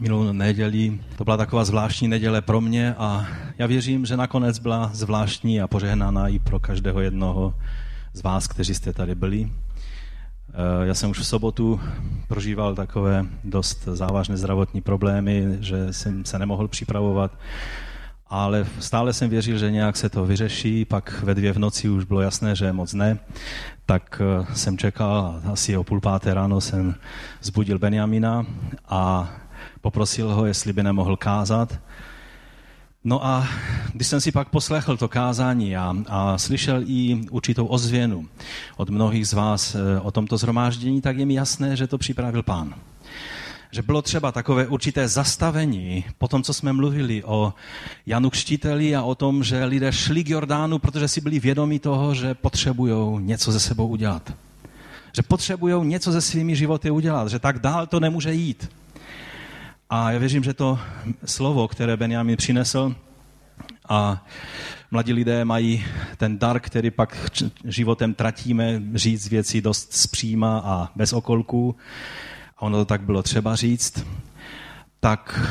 minulou neděli. To byla taková zvláštní neděle pro mě a já věřím, že nakonec byla zvláštní a požehnaná i pro každého jednoho z vás, kteří jste tady byli. Eh, já jsem už v sobotu prožíval takové dost závažné zdravotní problémy, že jsem se nemohl připravovat, ale stále jsem věřil, že nějak se to vyřeší, pak ve dvě v noci už bylo jasné, že moc ne, tak eh, jsem čekal, asi o půl páté ráno jsem zbudil Benjamina a poprosil ho, jestli by nemohl kázat. No a když jsem si pak poslechl to kázání a, a slyšel i určitou ozvěnu od mnohých z vás eh, o tomto zhromáždění, tak je mi jasné, že to připravil pán. Že bylo třeba takové určité zastavení po tom, co jsme mluvili o Janu Kštiteli a o tom, že lidé šli k Jordánu, protože si byli vědomi toho, že potřebují něco ze sebou udělat. Že potřebují něco ze svými životy udělat, že tak dál to nemůže jít. A já věřím, že to slovo, které Benjamin přinesl, a mladí lidé mají ten dar, který pak životem tratíme, říct věci dost zpříma a bez okolků, a ono to tak bylo třeba říct, tak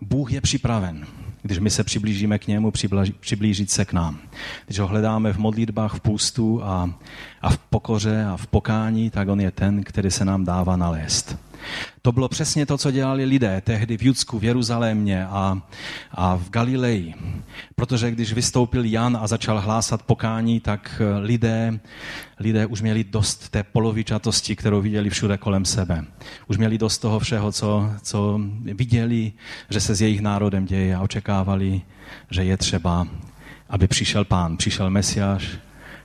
Bůh je připraven, když my se přiblížíme k němu, přiblížit se k nám. Když ho hledáme v modlitbách, v půstu a, a v pokoře a v pokání, tak on je ten, který se nám dává nalézt. To bylo přesně to, co dělali lidé tehdy v Judsku, v Jeruzalémě a, a v Galileji. Protože když vystoupil Jan a začal hlásat pokání, tak eh, lidé, lidé už měli dost té polovičatosti, kterou viděli všude kolem sebe. Už měli dost toho všeho, co, co viděli, že se s jejich národem děje a očekávali, že je třeba, aby přišel pán, přišel Mesiáš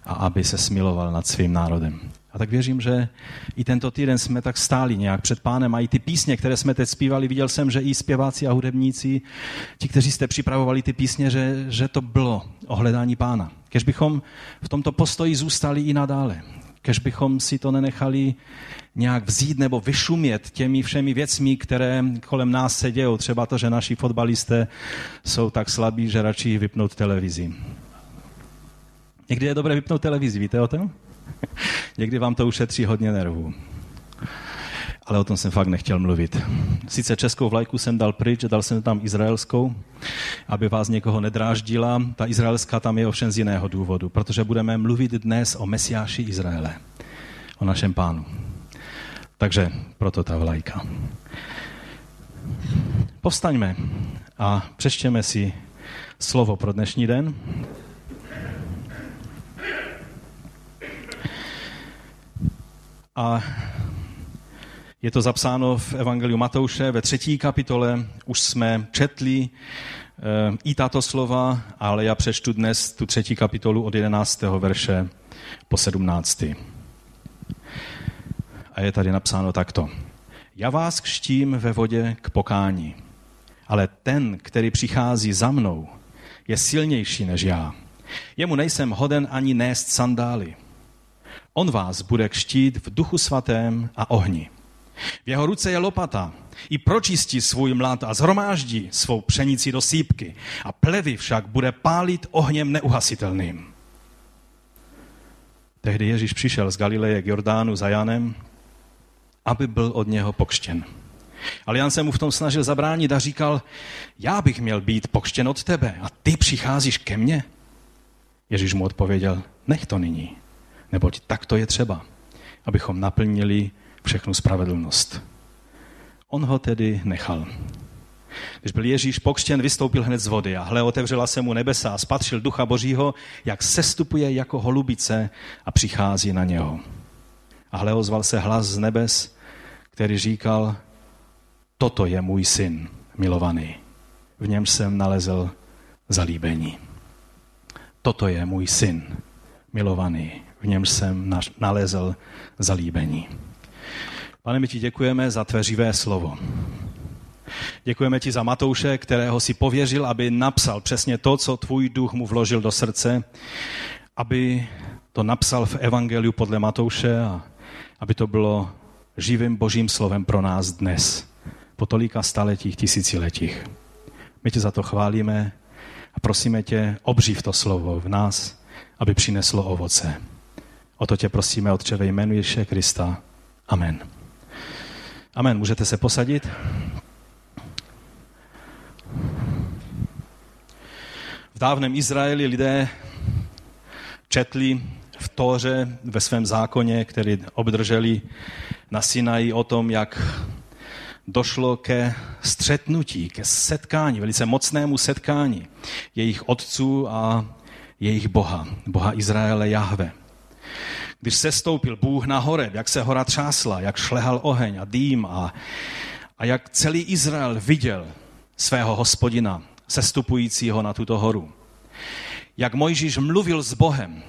a aby se smiloval nad svým národem. A tak věřím, že i tento týden jsme tak stáli nějak před pánem a i ty písně, které jsme teď zpívali, viděl jsem, že i zpěváci a hudebníci, ti, kteří jste připravovali ty písně, že, že to bylo ohledání pána. Kež bychom v tomto postoji zůstali i nadále. Kež bychom si to nenechali nějak vzít nebo vyšumět těmi všemi věcmi, které kolem nás se dějou. Třeba to, že naši fotbalisté jsou tak slabí, že radši vypnout televizi. Někdy je dobré vypnout televizi, víte o tom? Někdy vám to ušetří hodně nervů. Ale o tom jsem fakt nechtěl mluvit. Sice českou vlajku jsem dal pryč, dal jsem tam izraelskou, aby vás někoho nedráždila. Ta izraelská tam je ovšem z jiného důvodu, protože budeme mluvit dnes o Mesiáši Izraele, o našem pánu. Takže proto ta vlajka. Povstaňme a přečtěme si slovo pro dnešní den. A je to zapsáno v Evangeliu Matouše ve třetí kapitole. Už jsme četli e, i tato slova, ale já přečtu dnes tu třetí kapitolu od 11. verše po 17. A je tady napsáno takto. Já vás kštím ve vodě k pokání, ale ten, který přichází za mnou, je silnější než já. Jemu nejsem hoden ani nést sandály. On vás bude kštít v duchu svatém a ohni. V jeho ruce je lopata. I pročistí svůj mlad a zhromáždí svou pšenici do sípky. A plevy však bude pálit ohněm neuhasitelným. Tehdy Ježíš přišel z Galileje k Jordánu za Janem, aby byl od něho pokštěn. Ale Jan se mu v tom snažil zabránit a říkal, já bych měl být pokštěn od tebe a ty přicházíš ke mně? Ježíš mu odpověděl, nech to nyní, neboť tak to je třeba, abychom naplnili všechnu spravedlnost. On ho tedy nechal. Když byl Ježíš pokřtěn, vystoupil hned z vody a hle, otevřela se mu nebesa a spatřil ducha božího, jak sestupuje jako holubice a přichází na něho. A hle, ozval se hlas z nebes, který říkal, toto je můj syn, milovaný. V něm jsem nalezl zalíbení. Toto je můj syn, milovaný v něm jsem nalezl zalíbení. Pane, my ti děkujeme za tvé živé slovo. Děkujeme ti za Matouše, kterého si pověřil, aby napsal přesně to, co tvůj duch mu vložil do srdce, aby to napsal v Evangeliu podle Matouše a aby to bylo živým božím slovem pro nás dnes, po tolika staletích, tisíciletích. My tě za to chválíme a prosíme tě, obživ to slovo v nás, aby přineslo ovoce. O to tě prosíme, Otče, ve jménu Ježíše Krista. Amen. Amen. Můžete se posadit? V dávném Izraeli lidé četli v Tóře, ve svém zákoně, který obdrželi na Sinaji o tom, jak došlo ke střetnutí, ke setkání, velice mocnému setkání jejich otců a jejich Boha, Boha Izraele Jahve. Když se stoupil Bůh na hore, jak se hora třásla, jak šlehal oheň a dým a, a jak celý Izrael viděl svého hospodina sestupujícího na tuto horu. Jak Mojžíš mluvil s Bohem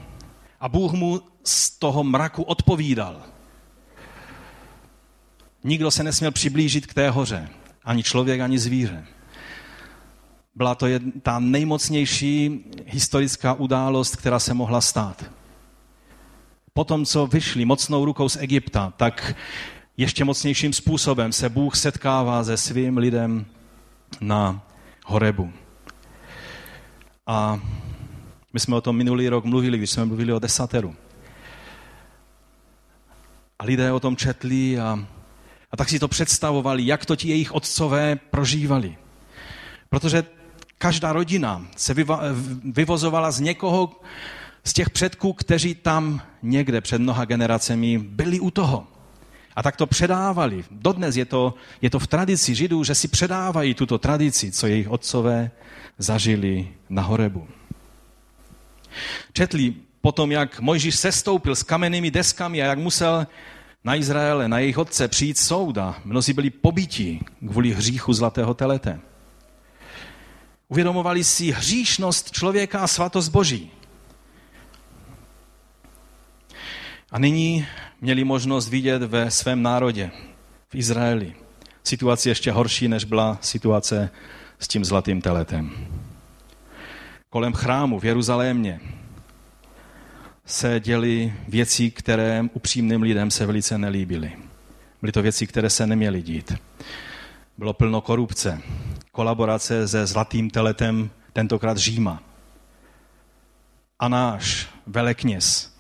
a Bůh mu z toho mraku odpovídal. Nikdo se nesměl přiblížit k té hoře, ani člověk, ani zvíře. Byla to ta nejmocnější historická událost, která se mohla stát. Potom, co vyšli mocnou rukou z Egypta, tak ještě mocnějším způsobem se Bůh setkává se svým lidem na Horebu. A my jsme o tom minulý rok mluvili, když jsme mluvili o desateru. A lidé o tom četli a, a tak si to představovali, jak to ti jejich otcové prožívali. Protože každá rodina se vyvozovala z někoho, z těch předků, kteří tam někde před mnoha generacemi byli u toho. A tak to předávali. Dodnes je to, je to v tradici Židů, že si předávají tuto tradici, co jejich otcové zažili na Horebu. Četli potom, jak Mojžíš sestoupil s kamennými deskami a jak musel na Izraele, na jejich otce přijít souda. Mnozí byli pobití kvůli hříchu zlatého telete. Uvědomovali si hříšnost člověka a svatost Boží. A nyní měli možnost vidět ve svém národě, v Izraeli, situaci ještě horší, než byla situace s tím zlatým teletem. Kolem chrámu v Jeruzalémě se děly věci, které upřímným lidem se velice nelíbily. Byly to věci, které se neměly dít. Bylo plno korupce, kolaborace se zlatým teletem, tentokrát Říma. A náš velekněz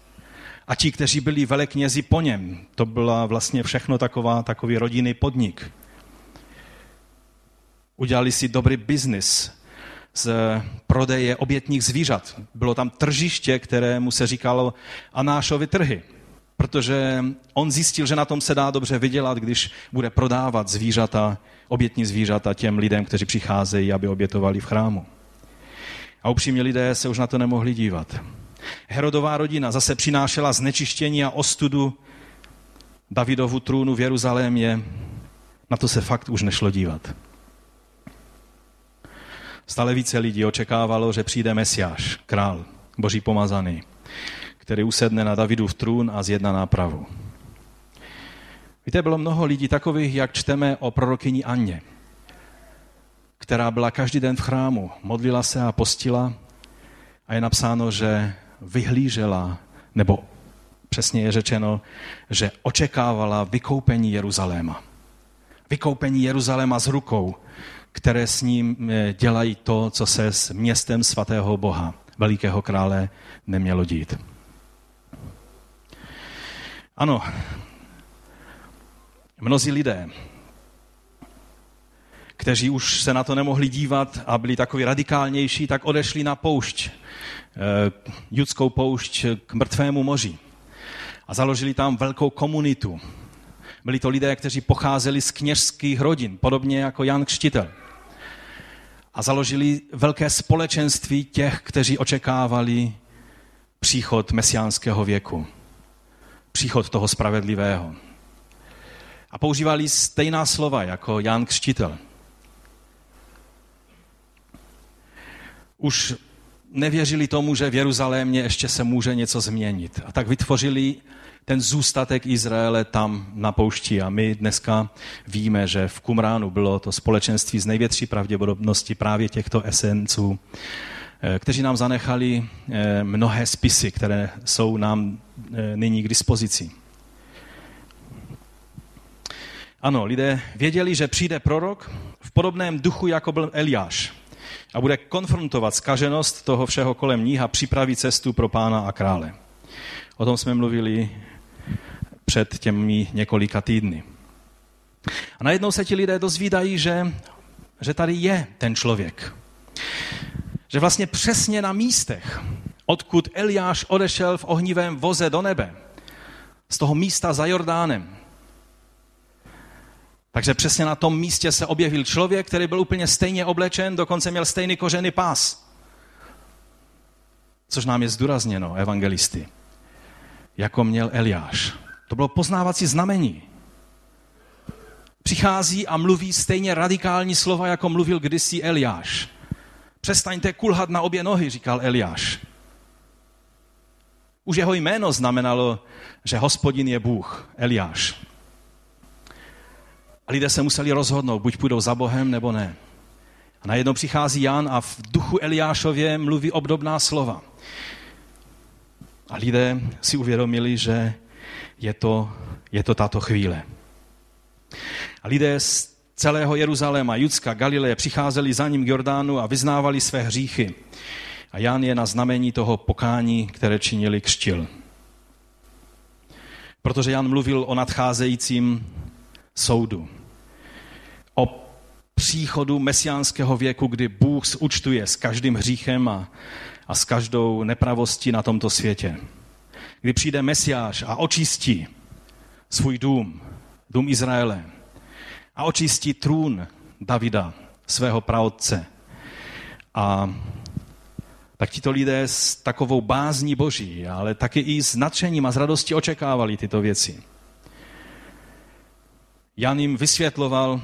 a ti, kteří byli veleknězi po něm. To byla vlastně všechno taková, takový rodinný podnik. Udělali si dobrý biznis z prodeje obětních zvířat. Bylo tam tržiště, kterému se říkalo Anášovi trhy, protože on zjistil, že na tom se dá dobře vydělat, když bude prodávat zvířata, obětní zvířata těm lidem, kteří přicházejí, aby obětovali v chrámu. A upřímně lidé se už na to nemohli dívat. Herodová rodina zase přinášela znečištění a ostudu Davidovu trůnu v Jeruzalémě. Na to se fakt už nešlo dívat. Stále více lidí očekávalo, že přijde Mesiáš, král, boží pomazaný, který usedne na Davidův trůn a zjedná nápravu. Víte, bylo mnoho lidí takových, jak čteme o prorokyni Anně, která byla každý den v chrámu, modlila se a postila a je napsáno, že vyhlížela, nebo přesně je řečeno, že očekávala vykoupení Jeruzaléma. Vykoupení Jeruzaléma z rukou, které s ním eh, dělají to, co se s městem svatého Boha, velikého krále, nemělo dít. Ano, mnozí lidé, kteří už se na to nemohli dívat a byli takový radikálnější, tak odešli na poušť judskou poušť k mrtvému moři. A založili tam velkou komunitu. Byli to lidé, kteří pocházeli z kněžských rodin, podobně jako Jan Křtitel. A založili velké společenství těch, kteří očekávali příchod mesiánského věku. Příchod toho spravedlivého. A používali stejná slova jako Jan Křtitel. Už nevěřili tomu, že v Jeruzalémě ještě se může něco změnit. A tak vytvořili ten zůstatek Izraele tam na poušti. A my dneska víme, že v Kumránu bylo to společenství z největší pravděpodobnosti právě těchto esenců, eh, kteří nám zanechali eh, mnohé spisy, které jsou nám eh, nyní k dispozici. Ano, lidé věděli, že přijde prorok v podobném duchu, jako byl Eliáš a bude konfrontovat skaženost toho všeho kolem ní a připraví cestu pro pána a krále. O tom jsme mluvili před těmi několika týdny. A najednou se ti lidé dozvídají, že, že tady je ten člověk. že vlastně přesně na místech, odkud Eliáš odešel v ohnivém voze do nebe, z toho místa za Jordánem, takže přesně na tom místě se objevil člověk, který byl úplně stejně oblečen, dokonce měl stejný kožený pás. Což nám je zdůrazněno evangelisty. Jako měl Eliáš. To bylo poznávací znamení. Přichází a mluví stejně radikální slova, jako mluvil kdysi Eliáš. Přestaňte kulhat na obě nohy, říkal Eliáš. Už jeho jméno znamenalo, že hospodin je Bůh, Eliáš. A lidé se museli rozhodnout, buď půjdou za Bohem, nebo ne. A najednou přichází Jan a v duchu Eliášově mluví obdobná slova. A lidé si uvědomili, že je to, je to tato chvíle. A lidé z celého Jeruzaléma, Judska, Galileje přicházeli za ním k Jordánu a vyznávali své hříchy. A Jan je na znamení toho pokání, které činili křtil. Protože Jan mluvil o nadcházejícím soudu. O příchodu mesiánského věku, kdy Bůh zúčtuje s každým hříchem a, a s každou nepravostí na tomto světě. Kdy přijde Mesiáš a očistí svůj dům, dům Izraele, a očistí trůn Davida, svého praotce. A tak tito lidé s takovou bázní boží, ale taky i s nadšením a s radostí očekávali tyto věci. Jan jim vysvětloval,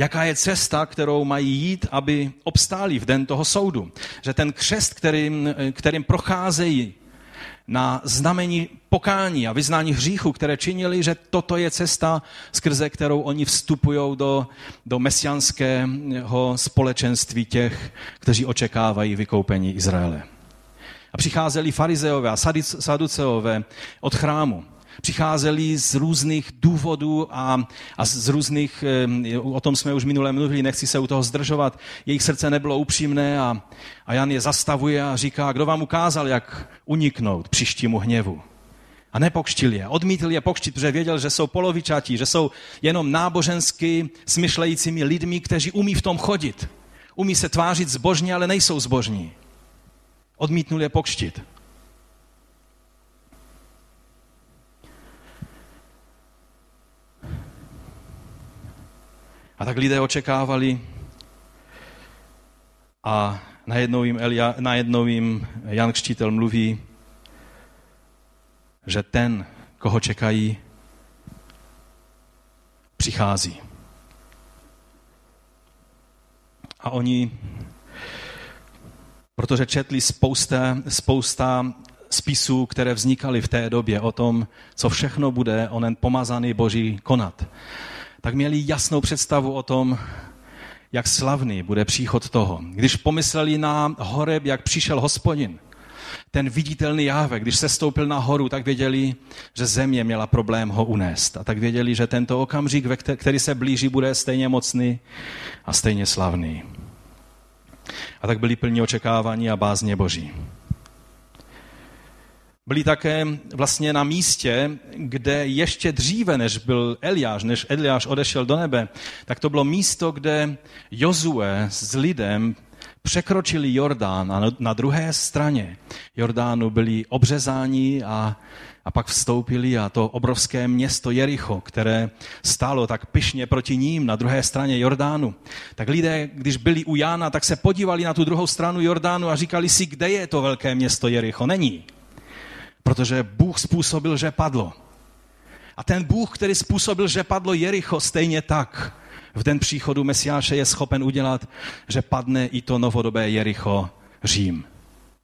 jaká je cesta, kterou mají jít, aby obstáli v den toho soudu. Že ten křest, kterým, kterým procházejí na znamení pokání a vyznání hříchu, které činili, že toto je cesta, skrze kterou oni vstupují do, do mesianského společenství těch, kteří očekávají vykoupení Izraele. A přicházeli farizeové a saduceové od chrámu přicházeli z různých důvodů a, a z různých, o tom jsme už minule mluvili, nechci se u toho zdržovat, jejich srdce nebylo upřímné a, a Jan je zastavuje a říká, kdo vám ukázal, jak uniknout příštímu hněvu. A nepokštil je, odmítl je pokštit, protože věděl, že jsou polovičatí, že jsou jenom nábožensky smyšlejícími lidmi, kteří umí v tom chodit. Umí se tvářit zbožně, ale nejsou zbožní. Odmítnul je pokštit. A tak lidé očekávali a najednou jim, Elia, najednou jim Jan Křtítel mluví, že ten, koho čekají, přichází. A oni, protože četli spousta, spousta spisů, které vznikaly v té době o tom, co všechno bude onen pomazaný Boží konat, tak měli jasnou představu o tom, jak slavný bude příchod toho. Když pomysleli na Horeb, jak přišel hospodin, ten viditelný Jáve, když se stoupil na horu, tak věděli, že země měla problém ho unést. A tak věděli, že tento okamžik, který se blíží, bude stejně mocný a stejně slavný. A tak byli plní očekávání a bázně Boží byli také vlastně na místě, kde ještě dříve, než byl Eliáš, než Eliáš odešel do nebe, tak to bylo místo, kde Jozue s lidem překročili Jordán a na druhé straně Jordánu byli obřezáni a, a pak vstoupili a to obrovské město Jericho, které stálo tak pyšně proti ním na druhé straně Jordánu. Tak lidé, když byli u Jána, tak se podívali na tu druhou stranu Jordánu a říkali si, kde je to velké město Jericho. Není protože Bůh způsobil, že padlo. A ten Bůh, který způsobil, že padlo Jericho, stejně tak v den příchodu Mesiáše je schopen udělat, že padne i to novodobé Jericho Řím.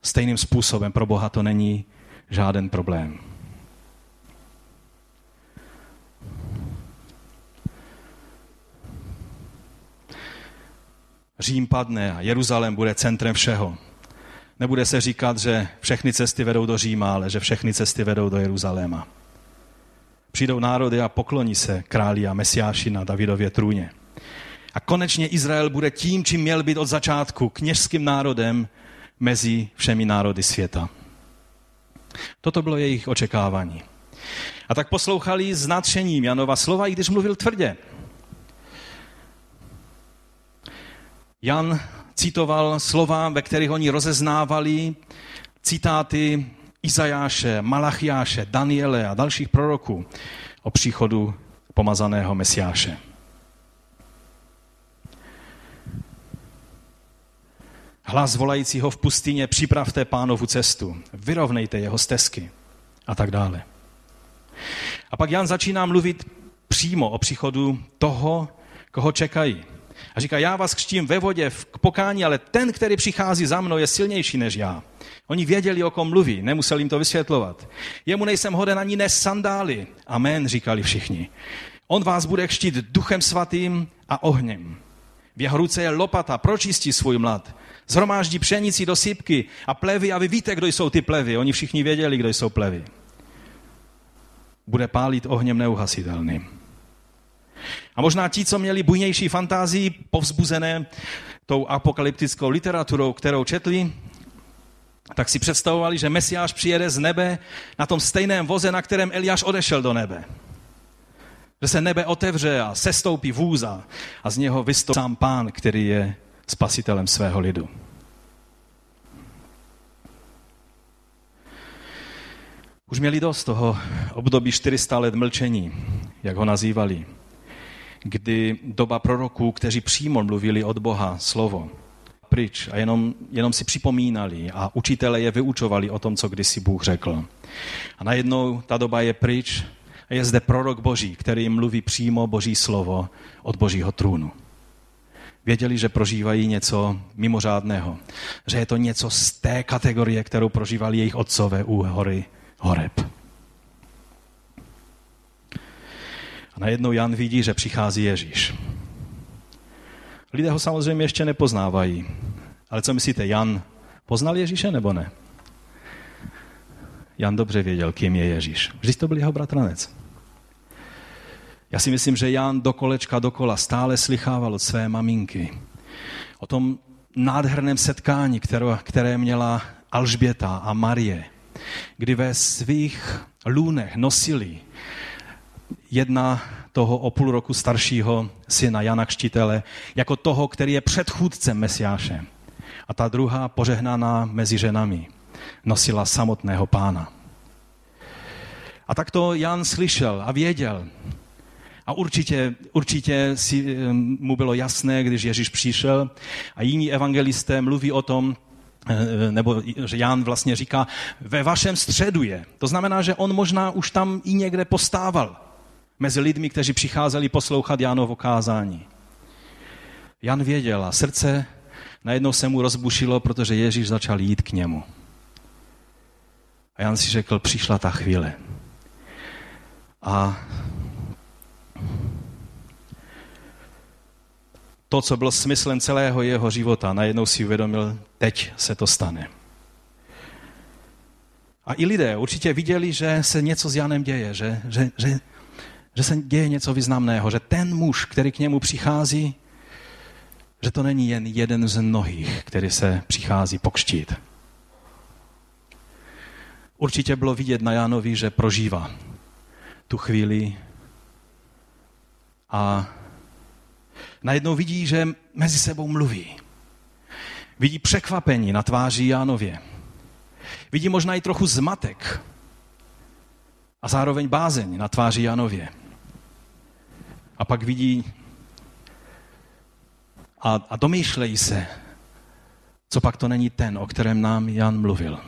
Stejným způsobem pro Boha to není žáden problém. Řím padne a Jeruzalém bude centrem všeho. Nebude se říkat, že všechny cesty vedou do Říma, ale že všechny cesty vedou do Jeruzaléma. Přijdou národy a pokloní se králi a mesiáši na Davidově trůně. A konečně Izrael bude tím, čím měl být od začátku, kněžským národem mezi všemi národy světa. Toto bylo jejich očekávání. A tak poslouchali s nadšením Janova slova, i když mluvil tvrdě. Jan citoval slova, ve kterých oni rozeznávali citáty Izajáše, Malachiáše, Daniele a dalších proroků o příchodu pomazaného Mesiáše. Hlas volajícího v pustině, připravte pánovu cestu, vyrovnejte jeho stezky a tak dále. A pak Jan začíná mluvit přímo o příchodu toho, koho čekají. A říká, já vás křtím ve vodě k pokání, ale ten, který přichází za mnou, je silnější než já. Oni věděli, o kom mluví, nemuseli jim to vysvětlovat. Jemu nejsem hoden ani nes sandály. Amen, říkali všichni. On vás bude křtít duchem svatým a ohněm. V jeho ruce je lopata, pročistí svůj mlad. Zhromáždí pšenici do sypky a plevy a vy víte, kdo jsou ty plevy. Oni všichni věděli, kdo jsou plevy. Bude pálit ohněm neuhasitelným. A možná ti, co měli bujnější fantázii, povzbuzené tou apokalyptickou literaturou, kterou četli, tak si představovali, že Mesiáš přijede z nebe na tom stejném voze, na kterém Eliáš odešel do nebe. Že se nebe otevře a sestoupí vůz a, a z něho vystoupí sám pán, který je spasitelem svého lidu. Už měli dost toho období 400 let mlčení, jak ho nazývali, kdy doba proroků, kteří přímo mluvili od Boha slovo, pryč a jenom, jenom si připomínali a učitele je vyučovali o tom, co kdysi Bůh řekl. A najednou ta doba je pryč a je zde prorok Boží, který mluví přímo Boží slovo od Božího trůnu. Věděli, že prožívají něco mimořádného, že je to něco z té kategorie, kterou prožívali jejich otcové u hory Horeb. A najednou Jan vidí, že přichází Ježíš. Lidé ho samozřejmě ještě nepoznávají. Ale co myslíte, Jan poznal Ježíše nebo ne? Jan dobře věděl, kým je Ježíš. Vždyť to byl jeho bratranec. Já si myslím, že Jan do kolečka dokola stále slychával od své maminky o tom nádherném setkání, které, které měla Alžběta a Marie, kdy ve svých lůnech nosili jedna toho o půl roku staršího syna Jana Kštitele, jako toho, který je předchůdcem Mesiáše. A ta druhá, požehnaná mezi ženami, nosila samotného pána. A tak to Jan slyšel a věděl. A určitě, určitě si, mu bylo jasné, když Ježíš přišel a jiní evangelisté mluví o tom, eh, nebo že Jan vlastně říká, ve vašem středu je. To znamená, že on možná už tam i někde postával mezi lidmi, kteří přicházeli poslouchat Jánovo kázání. Jan věděl a srdce najednou se mu rozbušilo, protože Ježíš začal jít k němu. A Jan si řekl, přišla ta chvíle. A to, co bylo smyslem celého jeho života, najednou si uvědomil, teď se to stane. A i lidé určitě viděli, že se něco s Janem děje, že, že, že že se děje něco významného, že ten muž, který k němu přichází, že to není jen jeden z mnohých, který se přichází pokštít. Určitě bylo vidět na Jánovi, že prožívá tu chvíli a najednou vidí, že mezi sebou mluví. Vidí překvapení na tváři Jánově. Vidí možná i trochu zmatek a zároveň bázeň na tváři Janově. A pak vidí a, a domýšlejí se, co pak to není ten, o kterém nám Jan mluvil.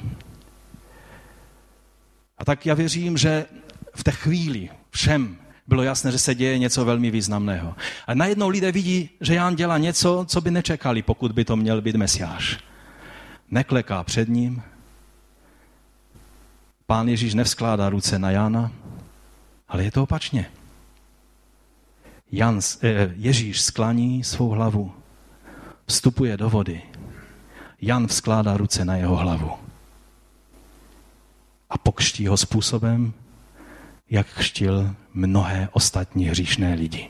A tak já věřím, že v té chvíli všem bylo jasné, že se děje něco velmi významného. A najednou lidé vidí, že Jan dělá něco, co by nečekali, pokud by to měl být Mesiáš. Nekleká před ním. Pán Ježíš nevskládá ruce na Jana, ale je to opačně. Jan, eh, Ježíš sklaní svou hlavu, vstupuje do vody. Jan vzkládá ruce na jeho hlavu a pokští ho způsobem, jak kštil mnohé ostatní hříšné lidi.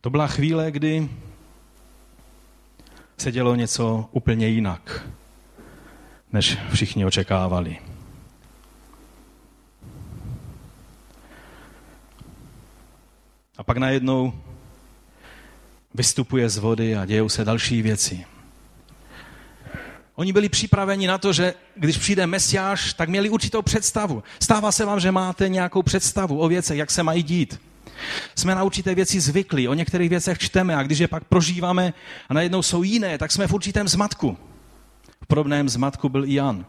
To byla chvíle, kdy se dělo něco úplně jinak než všichni očekávali. A pak najednou vystupuje z vody a dějou se další věci. Oni byli připraveni na to, že když přijde Mesiáš, tak měli určitou představu. Stává se vám, že máte nějakou představu o věcech, jak se mají dít. Jsme na určité věci zvyklí, o některých věcech čteme a když je pak prožíváme a najednou jsou jiné, tak jsme v určitém zmatku. V podobném zmatku byl i Jan.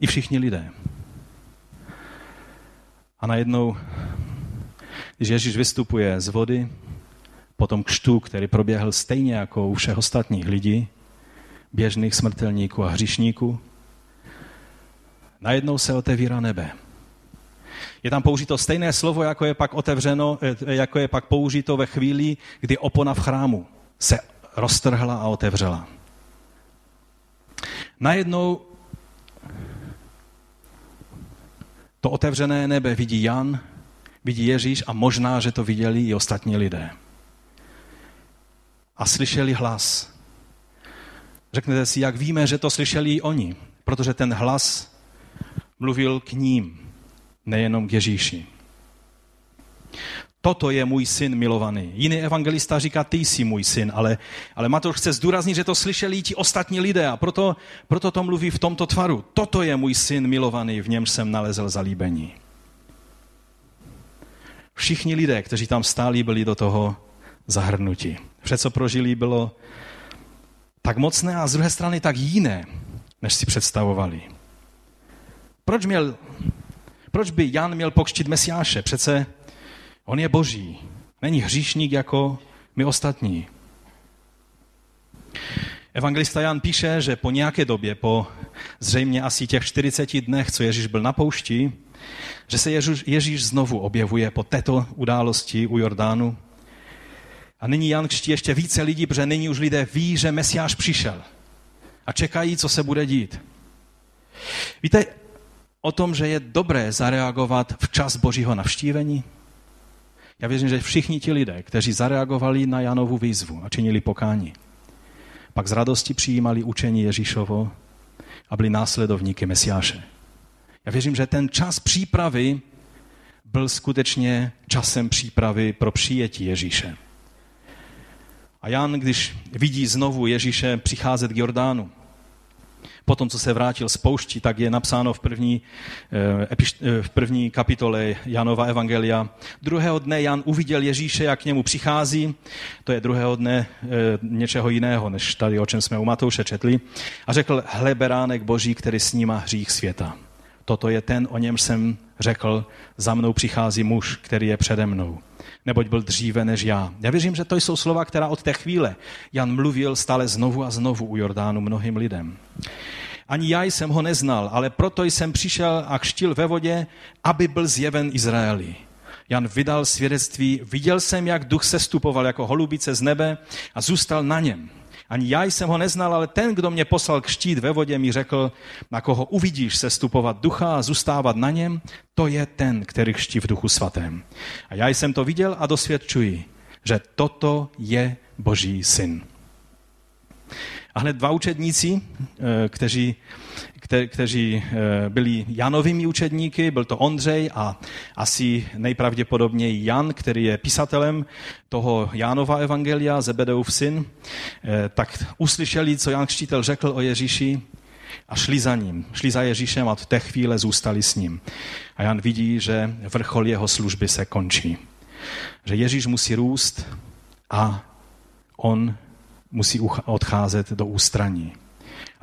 I všichni lidé. A najednou, když Ježíš vystupuje z vody, po tom kštu, který proběhl stejně jako u všech ostatních lidí, běžných smrtelníků a hřišníků, najednou se otevírá nebe. Je tam použito stejné slovo, jako je pak otevřeno, eh, jako je pak použito ve chvíli, kdy opona v chrámu se roztrhla a otevřela. Najednou to otevřené nebe vidí Jan, vidí Ježíš a možná, že to viděli i ostatní lidé a slyšeli hlas. Řeknete si, jak víme, že to slyšeli i oni, protože ten hlas mluvil k ním, nejenom k Ježíši. Toto je můj syn milovaný. Jiný evangelista říká, ty jsi můj syn, ale, ale Matouš chce zdůraznit, že to slyšeli ti ostatní lidé a proto, proto to mluví v tomto tvaru. Toto je můj syn milovaný, v němž jsem nalezl zalíbení. Všichni lidé, kteří tam stáli, byli do toho zahrnuti. Vše, co prožili, bylo tak mocné a z druhé strany tak jiné, než si představovali. Proč, měl, proč by Jan měl pokštit Mesiáše? Přece on je boží. Není hříšník jako my ostatní. Evangelista Jan píše, že po nějaké době, po zřejmě asi těch 40 dnech, co Ježíš byl na poušti, že se Ježíš, Ježíš znovu objevuje po této události u Jordánu a nyní Jan křtí ještě více lidí, protože nyní už lidé ví, že Mesiáš přišel. A čekají, co se bude dít. Víte o tom, že je dobré zareagovat v čas božího navštívení? Já věřím, že všichni ti lidé, kteří zareagovali na Janovu výzvu a činili pokání, pak z radosti přijímali učení Ježíšovo a byli následovníky Mesiáše. Já věřím, že ten čas přípravy byl skutečně časem přípravy pro přijetí Ježíše. A Jan, když vidí znovu Ježíše přicházet k Jordánu, potom, co se vrátil z poušti, tak je napsáno v první, eh, eh, v první kapitole Janova Evangelia. Druhého dne Jan uviděl Ježíše, jak k němu přichází. To je druhého dne eh, něčeho jiného, než tady, o čem jsme u Matouše četli. A řekl, hle beránek boží, který sníma hřích světa. Toto je ten, o něm jsem řekl, za mnou přichází muž, který je přede mnou neboť byl dříve než já. Já věřím, že to jsou slova, která od té chvíle Jan mluvil stále znovu a znovu u Jordánu mnohým lidem. Ani já jsem ho neznal, ale proto jsem přišel a kštil ve vodě, aby byl zjeven Izraeli. Jan vydal svědectví, viděl jsem, jak duch sestupoval jako holubice z nebe a zůstal na něm. Ani já jsem ho neznal, ale ten, kdo mě poslal kštít ve vodě, mi řekl, na koho uvidíš se stupovat ducha a zůstávat na něm, to je ten, který kští v duchu svatém. A já jsem to viděl a dosvědčuji, že toto je Boží syn. A hned dva učedníci, eh, kteří, kte, kteří eh, byli Janovými učedníky, byl to Ondřej a asi nejpravděpodobněji Jan, který je pisatelem toho Jánova evangelia, Zebedeův syn, eh, tak uslyšeli, co Jan Křtitel řekl o Ježíši a šli za ním. Šli za Ježíšem a v té chvíle zůstali s ním. A Jan vidí, že vrchol jeho služby se končí. Že Ježíš musí růst a on musí odcházet do ústraní.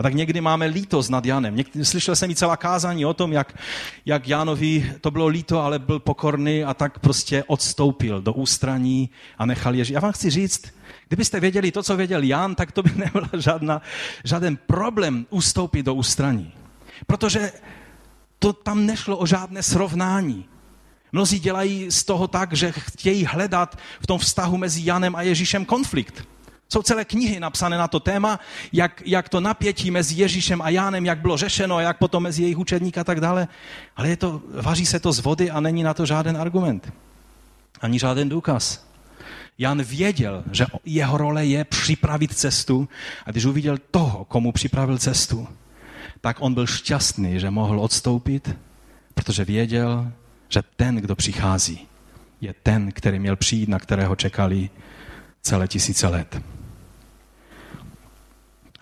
A tak někdy máme lítost nad Janem. Někdy, slyšel jsem i celá kázání o tom, jak, jak Janovi to bylo líto, ale byl pokorný a tak prostě odstoupil do ústraní a nechal Ježíš. Já vám chci říct, kdybyste věděli to, co věděl Jan, tak to by nebyl žádná, žádný problém ustoupit do ústraní. Protože to tam nešlo o žádné srovnání. Mnozí dělají z toho tak, že chtějí hledat v tom vztahu mezi Janem a Ježíšem konflikt. Jsou celé knihy napsané na to téma, jak, jak to napětí mezi Ježíšem a Jánem, jak bylo řešeno, jak potom mezi jejich učedník a tak dále. Ale je to, vaří se to z vody a není na to žádný argument. Ani žádný důkaz. Jan věděl, že jeho role je připravit cestu a když uviděl toho, komu připravil cestu, tak on byl šťastný, že mohl odstoupit, protože věděl, že ten, kdo přichází, je ten, který měl přijít, na kterého čekali celé tisíce let.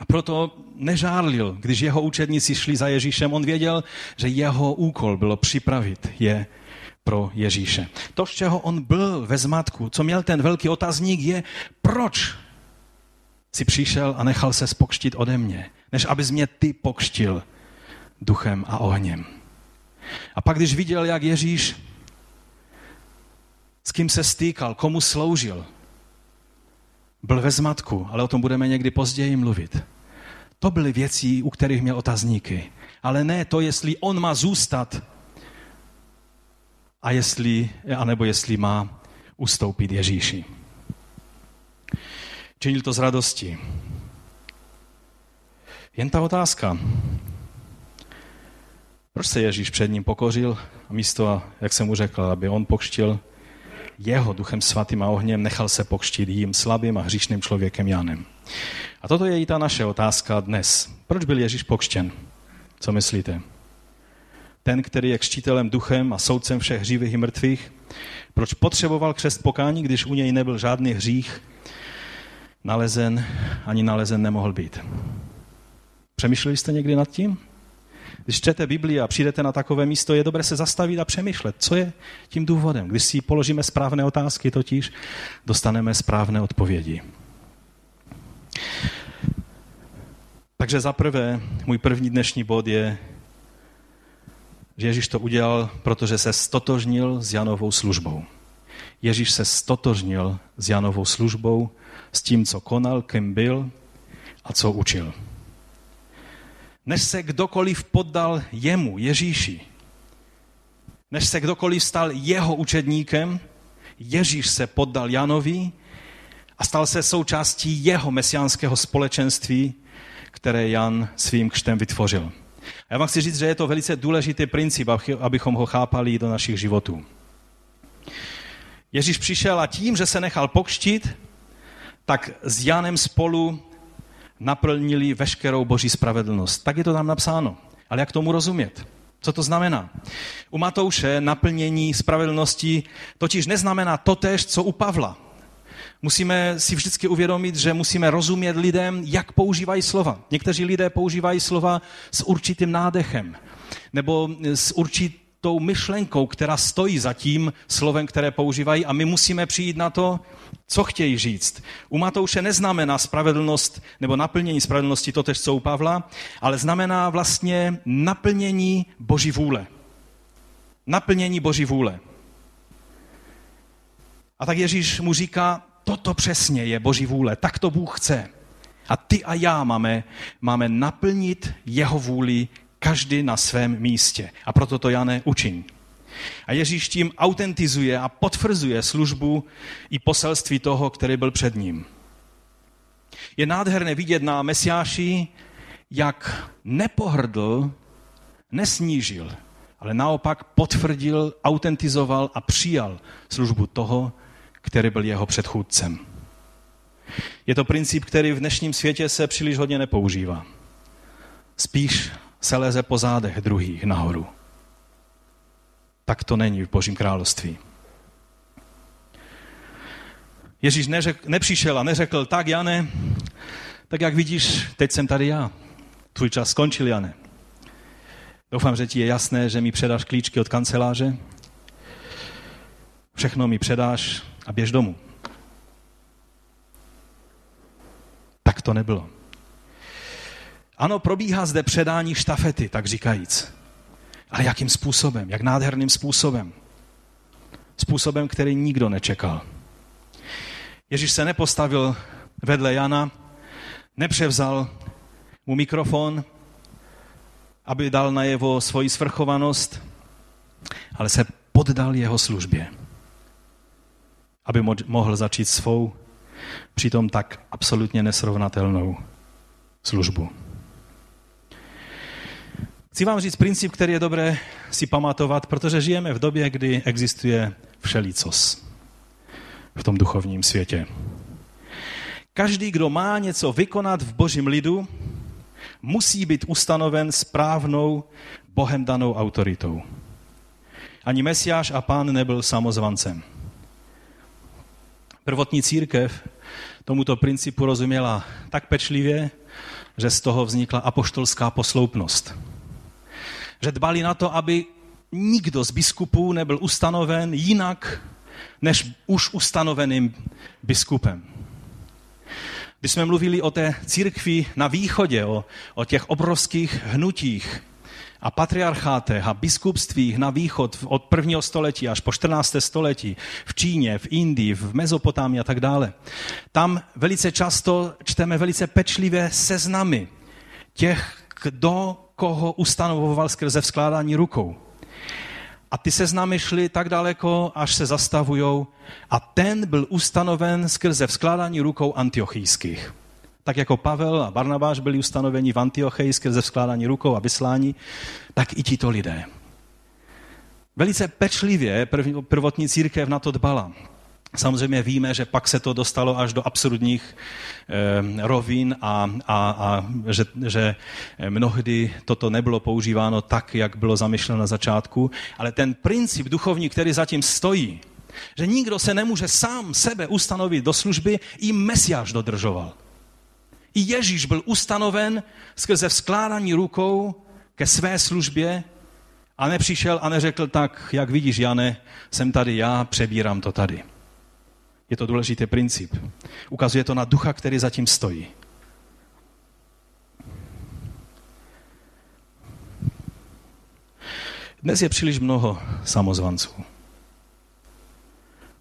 Proto nežárlil, když jeho učedníci šli za Ježíšem. On věděl, že jeho úkol bylo připravit je pro Ježíše. To, z čeho on byl ve zmatku, co měl ten velký otazník, je, proč si přišel a nechal se spokštit ode mě, než abys mě ty pokštil duchem a ohněm. A pak, když viděl, jak Ježíš s kým se stýkal, komu sloužil, byl ve zmatku, ale o tom budeme někdy později mluvit. To byly věci, u kterých měl otazníky. Ale ne to, jestli on má zůstat a jestli, anebo jestli má ustoupit Ježíši. Činil to z radosti. Jen ta otázka. Proč se Ježíš před ním pokořil a místo, jak jsem mu řekl, aby on pokštil jeho duchem svatým a ohněm, nechal se pokštit jím slabým a hříšným člověkem Janem. A toto je i ta naše otázka dnes. Proč byl Ježíš pokštěn? Co myslíte? Ten, který je křtitelem duchem a soudcem všech živých i mrtvých, proč potřeboval křest pokání, když u něj nebyl žádný hřích nalezen, ani nalezen nemohl být? Přemýšleli jste někdy nad tím? Když čtete Bibli a přijdete na takové místo, je dobré se zastavit a přemýšlet, co je tím důvodem. Když si položíme správné otázky, totiž dostaneme správné odpovědi. Takže za prvé, můj první dnešní bod je, že Ježíš to udělal, protože se stotožnil s Janovou službou. Ježíš se stotožnil s Janovou službou, s tím, co konal, kým byl a co učil. Než se kdokoliv poddal jemu, Ježíši, než se kdokoliv stal jeho učedníkem, Ježíš se poddal Janovi a stal se součástí jeho mesiánského společenství, které Jan svým křtem vytvořil. A já vám chci říct, že je to velice důležitý princip, abychom ho chápali do našich životů. Ježíš přišel a tím, že se nechal pokštit, tak s Janem spolu naplnili veškerou boží spravedlnost. Tak je to tam napsáno. Ale jak tomu rozumět? Co to znamená? U Matouše naplnění spravedlnosti totiž neznamená totéž, co u Pavla. Musíme si vždycky uvědomit, že musíme rozumět lidem, jak používají slova. Někteří lidé používají slova s určitým nádechem nebo s určitou myšlenkou, která stojí za tím slovem, které používají a my musíme přijít na to, co chtějí říct. U Matouše neznamená spravedlnost nebo naplnění spravedlnosti to tež, co u Pavla, ale znamená vlastně naplnění Boží vůle. Naplnění Boží vůle. A tak Ježíš mu říká, toto přesně je Boží vůle, tak to Bůh chce. A ty a já máme, máme naplnit jeho vůli každý na svém místě. A proto to Jane učiň. A Ježíš tím autentizuje a potvrzuje službu i poselství toho, který byl před ním. Je nádherné vidět na Mesiáši, jak nepohrdl, nesnížil, ale naopak potvrdil, autentizoval a přijal službu toho, který byl jeho předchůdcem. Je to princip, který v dnešním světě se příliš hodně nepoužívá. Spíš se leze po zádech druhých nahoru. Tak to není v Božím království. Ježíš neřek, nepřišel a neřekl, tak Jane, tak jak vidíš, teď jsem tady já. Tvůj čas skončil, Jane. Doufám, že ti je jasné, že mi předáš klíčky od kanceláře. Všechno mi předáš a běž domů. Tak to nebylo. Ano, probíhá zde předání štafety, tak říkajíc. Ale jakým způsobem? Jak nádherným způsobem? Způsobem, který nikdo nečekal. Ježíš se nepostavil vedle Jana, nepřevzal mu mikrofon, aby dal najevo svoji svrchovanost, ale se poddal jeho službě, aby mohl začít svou, přitom tak absolutně nesrovnatelnou službu. Chci vám říct princip, který je dobré si pamatovat, protože žijeme v době, kdy existuje všelicos v tom duchovním světě. Každý, kdo má něco vykonat v božím lidu, musí být ustanoven správnou Bohem danou autoritou. Ani Mesiáš a pán nebyl samozvancem. Prvotní církev tomuto principu rozuměla tak pečlivě, že z toho vznikla apoštolská posloupnost. Že dbali na to, aby nikdo z biskupů nebyl ustanoven jinak než už ustanoveným biskupem. Když jsme mluvili o té církvi na východě, o, o těch obrovských hnutích a patriarchátech a biskupstvích na východ od prvního století až po 14. století v Číně, v Indii, v Mezopotámii a tak dále, tam velice často čteme velice pečlivé seznamy těch, kdo koho ustanovoval skrze vzkládání rukou. A ty seznamy šly tak daleko, až se zastavujou. A ten byl ustanoven skrze vzkládání rukou antiochijských. Tak jako Pavel a Barnabáš byli ustanoveni v Antiochii skrze vzkládání rukou a vyslání, tak i tito lidé. Velice pečlivě prvotní církev na to dbala. Samozřejmě víme, že pak se to dostalo až do absurdních eh, rovin a, a, a že, že mnohdy toto nebylo používáno tak, jak bylo zamýšleno na začátku, ale ten princip duchovní, který zatím stojí, že nikdo se nemůže sám sebe ustanovit do služby, i Mesiáš dodržoval. I Ježíš byl ustanoven skrze vzkládání rukou ke své službě a nepřišel a neřekl tak, jak vidíš, Jane, jsem tady já, přebírám to tady. Je to důležitý princip. Ukazuje to na ducha, který zatím stojí. Dnes je příliš mnoho samozvanců.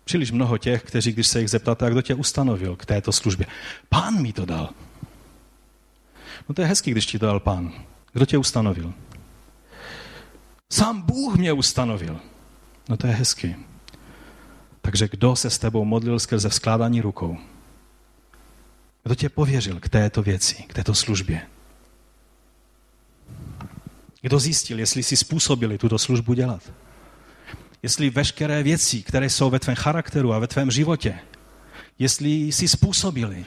Příliš mnoho těch, kteří, když se jich zeptáte, kdo tě ustanovil k této službě. Pán mi to dal. No to je hezký, když ti to dal pán. Kdo tě ustanovil? Sám Bůh mě ustanovil. No to je hezký. Takže kdo se s tebou modlil skrze vzkládání rukou? Kdo tě pověřil k této věci, k této službě? Kdo zjistil, jestli si způsobili tuto službu dělat? Jestli veškeré věci, které jsou ve tvém charakteru a ve tvém životě, jestli si způsobili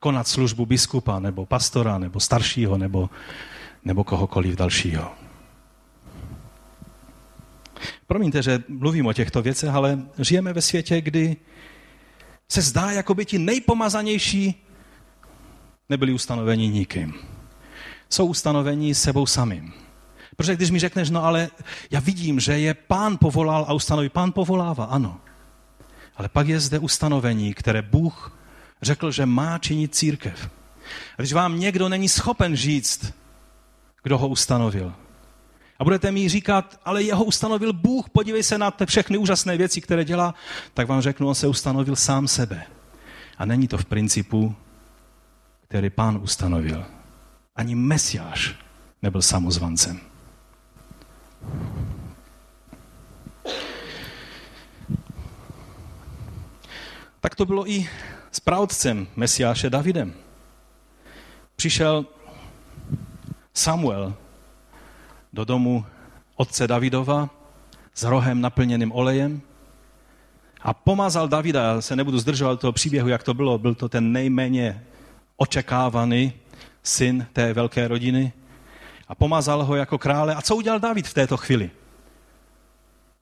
konat službu biskupa, nebo pastora, nebo staršího, nebo, nebo kohokoliv dalšího. Promiňte, že mluvím o těchto věcech, ale žijeme ve světě, kdy se zdá, jako by ti nejpomazanější nebyli ustanoveni nikým. Jsou ustanoveni sebou samým. Protože když mi řekneš, no ale já vidím, že je pán povolal a ustanoví, pán povolává, ano. Ale pak je zde ustanovení, které Bůh řekl, že má činit církev. A když vám někdo není schopen říct, kdo ho ustanovil, a budete mi říkat, ale jeho ustanovil Bůh, podívej se na ty všechny úžasné věci, které dělá, tak vám řeknu, on se ustanovil sám sebe. A není to v principu, který pán ustanovil. Ani Mesiáš nebyl samozvancem. Tak to bylo i s pravdcem Mesiáše Davidem. Přišel Samuel do domu otce Davidova s rohem naplněným olejem a pomazal Davida. Já se nebudu zdržovat toho příběhu, jak to bylo. Byl to ten nejméně očekávaný syn té velké rodiny a pomazal ho jako krále. A co udělal David v této chvíli?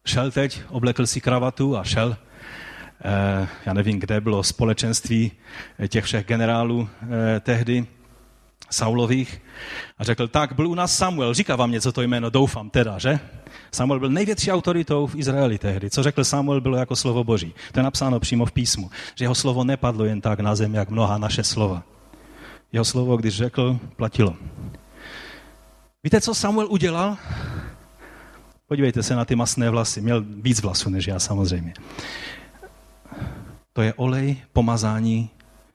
Šel teď, oblekl si kravatu a šel já nevím, kde bylo společenství těch všech generálů eh, tehdy, Saulových a řekl, tak byl u nás Samuel, říká vám něco to jméno, doufám teda, že? Samuel byl největší autoritou v Izraeli tehdy. Co řekl Samuel, bylo jako slovo Boží. To je napsáno přímo v písmu, že jeho slovo nepadlo jen tak na zem, jak mnoha naše slova. Jeho slovo, když řekl, platilo. Víte, co Samuel udělal? Podívejte se na ty masné vlasy. Měl víc vlasů než já samozřejmě. To je olej pomazání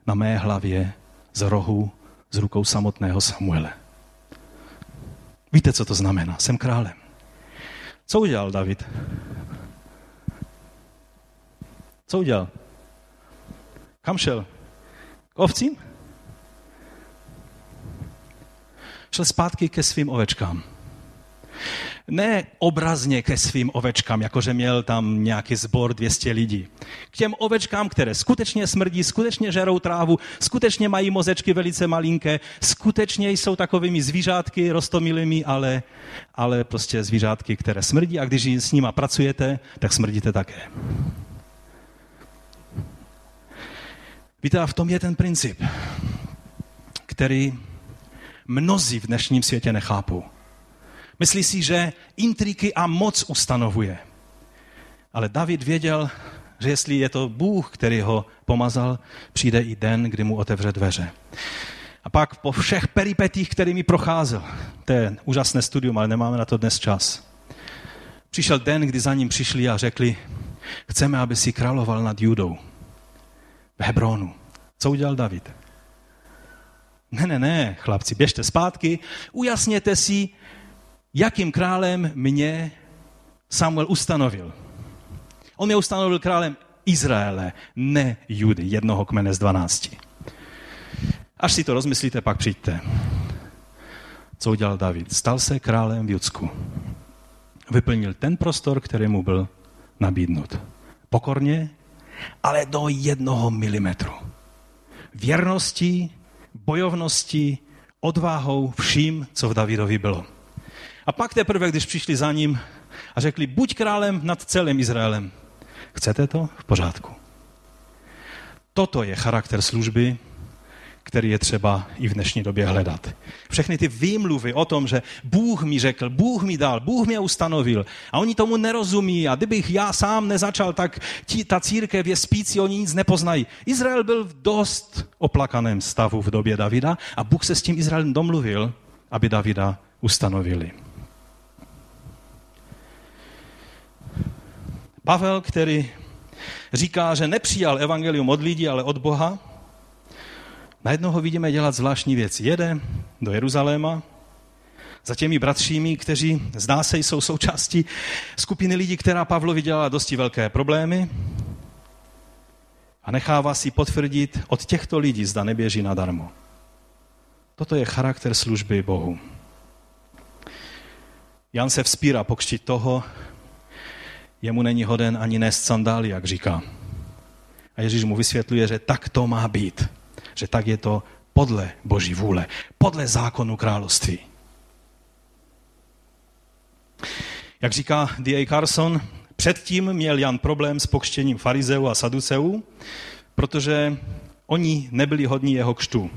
na mé hlavě z rohu z rukou samotného Samuele. Víte, co to znamená? Jsem králem. Co udělal David? Co udělal? Kam šel? K ovcím? Šel zpátky ke svým ovečkám. Ne obrazně ke svým ovečkám, jakože měl tam nějaký zbor 200 lidí. K těm ovečkám, které skutečně smrdí, skutečně žerou trávu, skutečně mají mozečky velice malinké, skutečně jsou takovými zvířátky rostomilými, ale, ale prostě zvířátky, které smrdí a když s nima pracujete, tak smrdíte také. Víte, a v tom je ten princip, který mnozí v dnešním světě nechápou. Myslí si, že intriky a moc ustanovuje. Ale David věděl, že jestli je to Bůh, který ho pomazal, přijde i den, kdy mu otevře dveře. A pak po všech peripetích, kterými procházel, to je úžasné studium, ale nemáme na to dnes čas, přišel den, kdy za ním přišli a řekli, chceme, aby si královal nad Judou v Hebronu. Co udělal David? Ne, ne, ne, chlapci, běžte zpátky, ujasněte si, jakým králem mě Samuel ustanovil. On mě ustanovil králem Izraele, ne Judy, jednoho kmene z dvanácti. Až si to rozmyslíte, pak přijďte. Co udělal David? Stal se králem v Judsku. Vyplnil ten prostor, který mu byl nabídnut. Pokorně, ale do jednoho milimetru. Věrností, bojovností, odvahou, vším, co v Davidovi bylo. A pak teprve, když přišli za ním a řekli, buď králem nad celým Izraelem. Chcete to? V pořádku. Toto je charakter služby, který je třeba i v dnešní době hledat. Všechny ty výmluvy o tom, že Bůh mi řekl, Bůh mi dal, Bůh mě ustanovil a oni tomu nerozumí a kdybych já sám nezačal, tak ti, ta církev je spící, oni nic nepoznají. Izrael byl v dost oplakaném stavu v době Davida a Bůh se s tím Izraelem domluvil, aby Davida ustanovili. Pavel, který říká, že nepřijal evangelium od lidí, ale od Boha, najednou ho vidíme dělat zvláštní věci. Jede do Jeruzaléma za těmi bratřími, kteří zdá se jsou součástí skupiny lidí, která Pavlovi dělala dosti velké problémy a nechává si potvrdit od těchto lidí, zda neběží nadarmo. Toto je charakter služby Bohu. Jan se vzpírá pokřtit toho, jemu není hoden ani nést sandály, jak říká. A Ježíš mu vysvětluje, že tak to má být. Že tak je to podle Boží vůle, podle zákonu království. Jak říká D.A. Carson, předtím měl Jan problém s pokštěním farizeů a saduceů, protože oni nebyli hodní jeho křtu.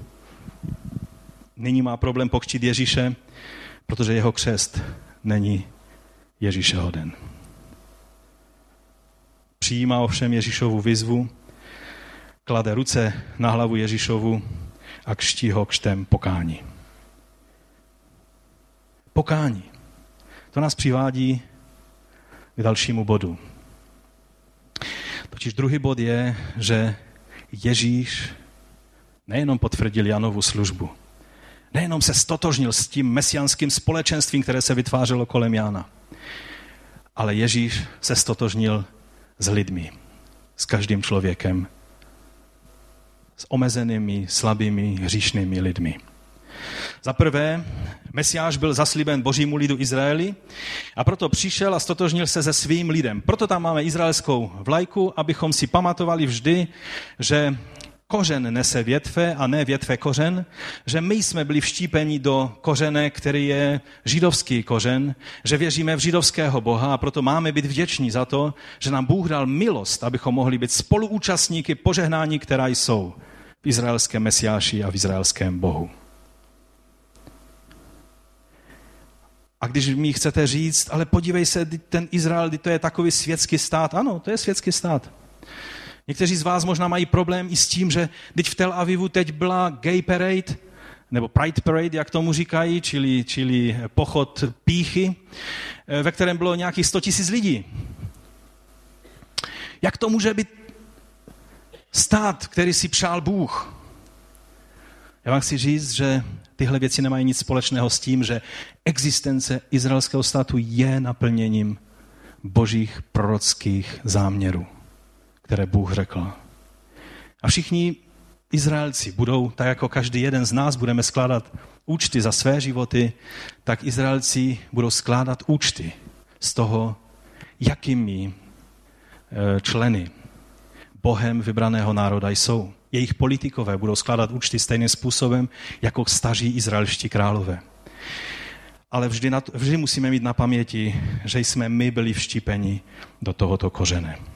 Nyní má problém pokštit Ježíše, protože jeho křest není Ježíše hoden. Přijímá ovšem Ježíšovu výzvu, klade ruce na hlavu Ježíšovu a kští ho kštem pokání. Pokání. To nás přivádí k dalšímu bodu. Totiž druhý bod je, že Ježíš nejenom potvrdil Janovu službu, nejenom se stotožnil s tím mesianským společenstvím, které se vytvářelo kolem Jána, ale Ježíš se stotožnil s lidmi, s každým člověkem, s omezenými, slabými, hříšnými lidmi. Za prvé, Mesiáš byl zaslíben božímu lidu Izraeli a proto přišel a stotožnil se se svým lidem. Proto tam máme izraelskou vlajku, abychom si pamatovali vždy, že kořen nese větve a ne větve kořen, že my jsme byli vštípeni do kořene, který je židovský kořen, že věříme v židovského Boha a proto máme být vděční za to, že nám Bůh dal milost, abychom mohli být spoluúčastníky požehnání, která jsou v izraelském mesiáši a v izraelském Bohu. A když mi chcete říct, ale podívej se, ten Izrael, to je takový světský stát. Ano, to je světský stát. Někteří z vás možná mají problém i s tím, že teď v Tel Avivu teď byla gay parade, nebo Pride Parade, jak tomu říkají, čili, čili pochod píchy, eh, ve kterém bylo nějakých 100 tisíc lidí. Jak to může být stát, který si přál Bůh? Já vám chci říct, že tyhle věci nemají nic společného s tím, že existence izraelského státu je naplněním božích prorockých záměrů které Bůh řekl. A všichni Izraelci budou, tak jako každý jeden z nás, budeme skládat účty za své životy, tak Izraelci budou skládat účty z toho, jakými eh, členy Bohem vybraného národa jsou. Jejich politikové budou skládat účty stejným způsobem, jako staří izraelští králové. Ale vždy, na vždy musíme mít na paměti, že jsme my byli vštípeni do tohoto kořene.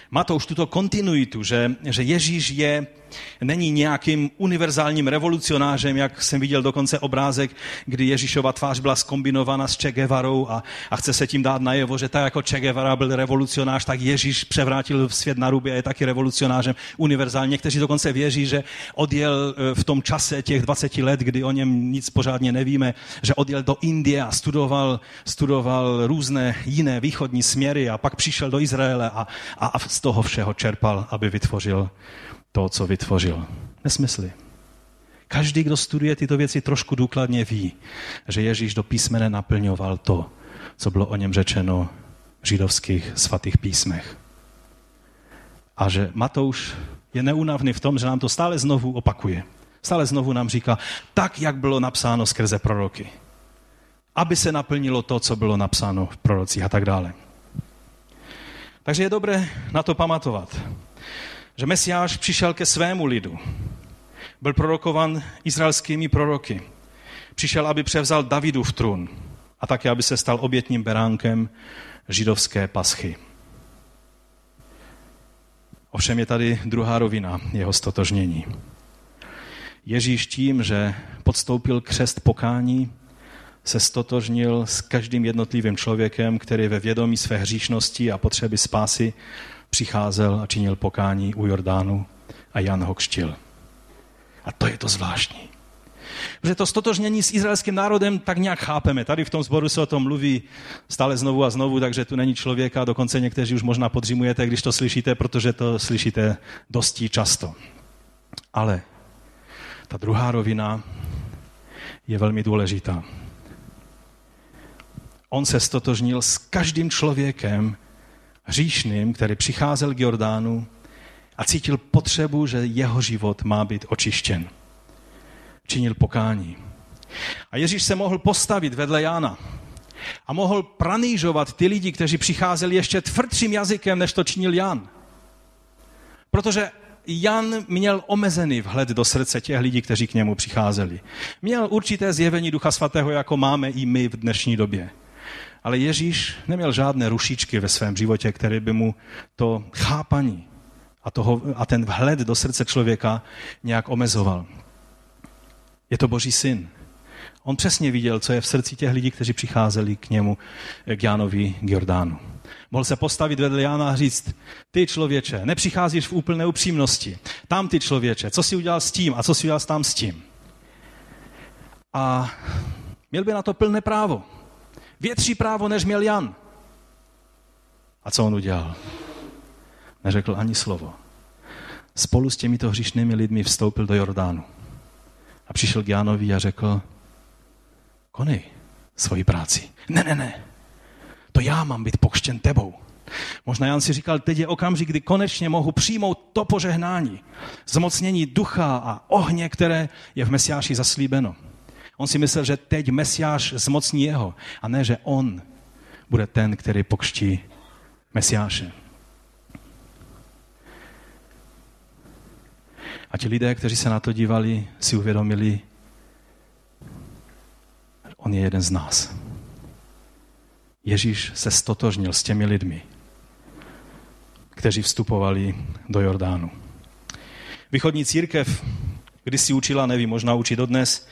Má to už tuto kontinuitu, že, že Ježíš je, není nějakým univerzálním revolucionářem, jak jsem viděl dokonce obrázek, kdy Ježíšova tvář byla skombinována s Che Guevarou a, a chce se tím dát najevo, že tak jako Che Guevara byl revolucionář, tak Ježíš převrátil svět na ruby a je taky revolucionářem univerzálně. Někteří dokonce věří, že odjel e, v tom čase těch 20 let, kdy o něm nic pořádně nevíme, že odjel do Indie a studoval, studoval různé jiné východní směry a pak přišel do Izraele a, a, a z toho všeho čerpal, aby vytvořil to, co vytvořil. Nesmysly. Každý, kdo studuje tyto věci trošku důkladně, ví, že Ježíš do písmene naplňoval to, co bylo o něm řečeno v židovských svatých písmech. A že Matouš je neunavný v tom, že nám to stále znovu opakuje. Stále znovu nám říká, tak, jak bylo napsáno skrze proroky. Aby se naplnilo to, co bylo napsáno v prorocích a tak dále. Takže je dobré na to pamatovat, že Mesiáš přišel ke svému lidu. Byl prorokovan izraelskými proroky. Přišel, aby převzal Davidův trůn a také, aby se stal obětním beránkem židovské paschy. Ovšem je tady druhá rovina jeho stotožnění. Ježíš tím, že podstoupil křest pokání, se stotožnil s každým jednotlivým člověkem, který ve vědomí své hříšnosti a potřeby spásy přicházel a činil pokání u Jordánu a Jan ho kštil. A to je to zvláštní. Protože to stotožnění s izraelským národem tak nějak chápeme. Tady v tom sboru se o tom mluví stále znovu a znovu, takže tu není člověka, dokonce někteří už možná podřimujete, když to slyšíte, protože to slyšíte dosti často. Ale ta druhá rovina je velmi důležitá on se stotožnil s každým člověkem hříšným, který přicházel k Jordánu a cítil potřebu, že jeho život má být očištěn. Činil pokání. A Ježíš se mohl postavit vedle Jána a mohl pranížovat ty lidi, kteří přicházeli ještě tvrdším jazykem, než to činil Jan. Protože Jan měl omezený vhled do srdce těch lidí, kteří k němu přicházeli. Měl určité zjevení Ducha Svatého, jako máme i my v dnešní době. Ale Ježíš neměl žádné rušičky ve svém životě, které by mu to chápaní a, toho, a ten vhled do srdce člověka nějak omezoval. Je to Boží syn. On přesně viděl, co je v srdci těch lidí, kteří přicházeli k němu, k Jánovi, k Jordánu. Mohl se postavit vedle Jána a říct, ty člověče, nepřicházíš v úplné upřímnosti. Tam ty člověče, co jsi udělal s tím a co jsi udělal tam s tím. A měl by na to plné právo větší právo, než měl Jan. A co on udělal? Neřekl ani slovo. Spolu s těmito hříšnými lidmi vstoupil do Jordánu. A přišel k Jánovi a řekl, konej svoji práci. Ne, ne, ne. To já mám být pokštěn tebou. Možná Jan si říkal, teď je okamžik, kdy konečně mohu přijmout to požehnání, zmocnění ducha a ohně, které je v Mesiáši zaslíbeno. On si myslel, že teď Mesiáš zmocní jeho a ne, že on bude ten, který pokští Mesiáše. A ti lidé, kteří se na to dívali, si uvědomili, on je jeden z nás. Ježíš se stotožnil s těmi lidmi, kteří vstupovali do Jordánu. Východní církev když si učila, nevím, možná učí dodnes,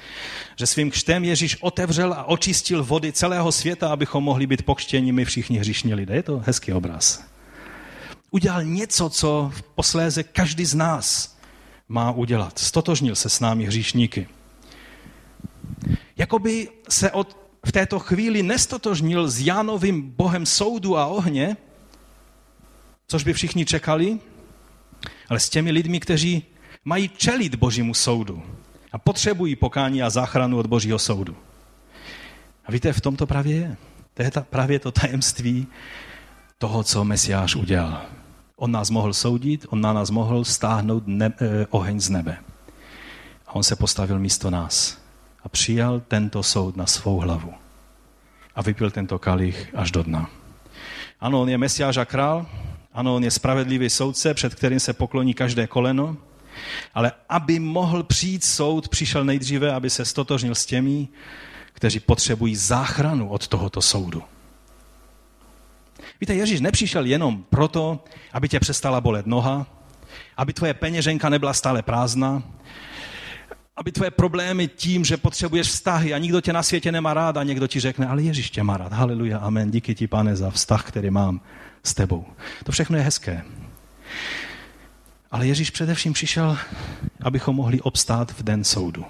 že svým křtem Ježíš otevřel a očistil vody celého světa, abychom mohli být pokštěni my všichni hříšní lidé. Je to hezký obraz. Udělal něco, co v posléze každý z nás má udělat. Stotožnil se s námi hříšníky. Jakoby se od, v této chvíli nestotožnil s Jánovým bohem soudu a ohně, což by všichni čekali, ale s těmi lidmi, kteří mají čelit Božímu soudu a potřebují pokání a záchranu od Božího soudu. A víte, v tom to právě je. To je ta, právě to tajemství toho, co Mesiáš udělal. On nás mohl soudit, on na nás mohl stáhnout ne, eh, oheň z nebe. A on se postavil místo nás a přijal tento soud na svou hlavu. A vypil tento kalich až do dna. Ano, on je mesiáš a král, ano, on je spravedlivý soudce, před kterým se pokloní každé koleno, ale aby mohl přijít soud, přišel nejdříve, aby se stotožnil s těmi, kteří potřebují záchranu od tohoto soudu. Víte, Ježíš nepřišel jenom proto, aby tě přestala bolet noha, aby tvoje peněženka nebyla stále prázdná, aby tvoje problémy tím, že potřebuješ vztahy a nikdo tě na světě nemá rád a někdo ti řekne, ale Ježíš tě má rád, haleluja, amen, díky ti, pane, za vztah, který mám s tebou. To všechno je hezké. Ale Ježíš především přišel, abychom mohli obstát v den soudu.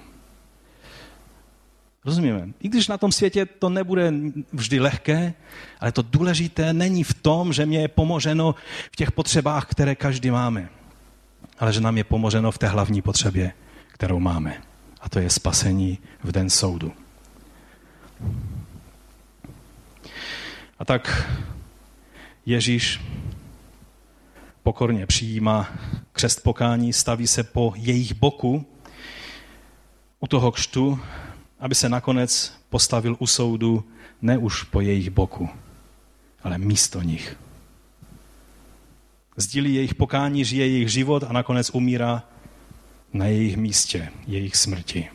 Rozumíme? I když na tom světě to nebude vždy lehké, ale to důležité není v tom, že mě je pomoženo v těch potřebách, které každý máme, ale že nám je pomoženo v té hlavní potřebě, kterou máme. A to je spasení v den soudu. A tak Ježíš pokorně přijímá křest pokání, staví se po jejich boku u toho křtu, aby se nakonec postavil u soudu ne už po jejich boku, ale místo nich. Sdílí jejich pokání, žije jejich život a nakonec umírá na jejich místě, jejich smrti.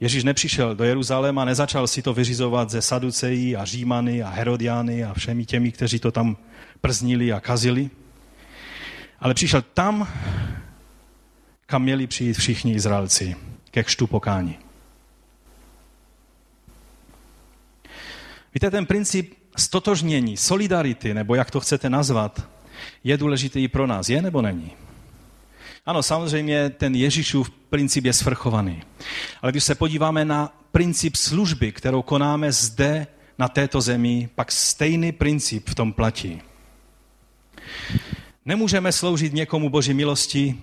Ježíš nepřišel do Jeruzaléma, nezačal si to vyřizovat ze Saducejí a Římany a Herodiány a všemi těmi, kteří to tam prznili a kazili, ale přišel tam, kam měli přijít všichni Izraelci, ke kštu pokání. Víte, ten princip stotožnění, solidarity, nebo jak to chcete nazvat, je důležitý i pro nás. Je nebo není? Ano, samozřejmě ten Ježíšův princip je svrchovaný. Ale když se podíváme na princip služby, kterou konáme zde na této zemi, pak stejný princip v tom platí. Nemůžeme sloužit někomu boží milosti,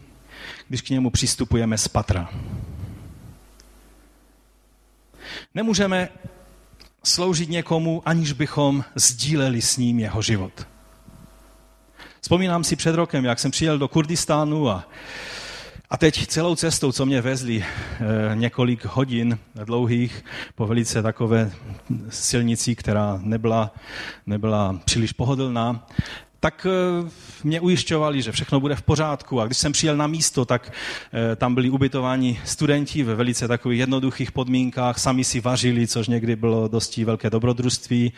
když k němu přistupujeme z patra. Nemůžeme sloužit někomu, aniž bychom sdíleli s ním jeho život. Vzpomínám si před rokem, jak jsem přijel do Kurdistánu a, a teď celou cestou, co mě vezli e, několik hodin dlouhých po velice takové silnici, která nebyla, nebyla příliš pohodlná, tak eh, mě ujišťovali, že všechno bude v pořádku. A když jsem přijel na místo, tak eh, tam byli ubytováni studenti ve velice takových jednoduchých podmínkách, sami si vařili, což někdy bylo dosti velké dobrodružství,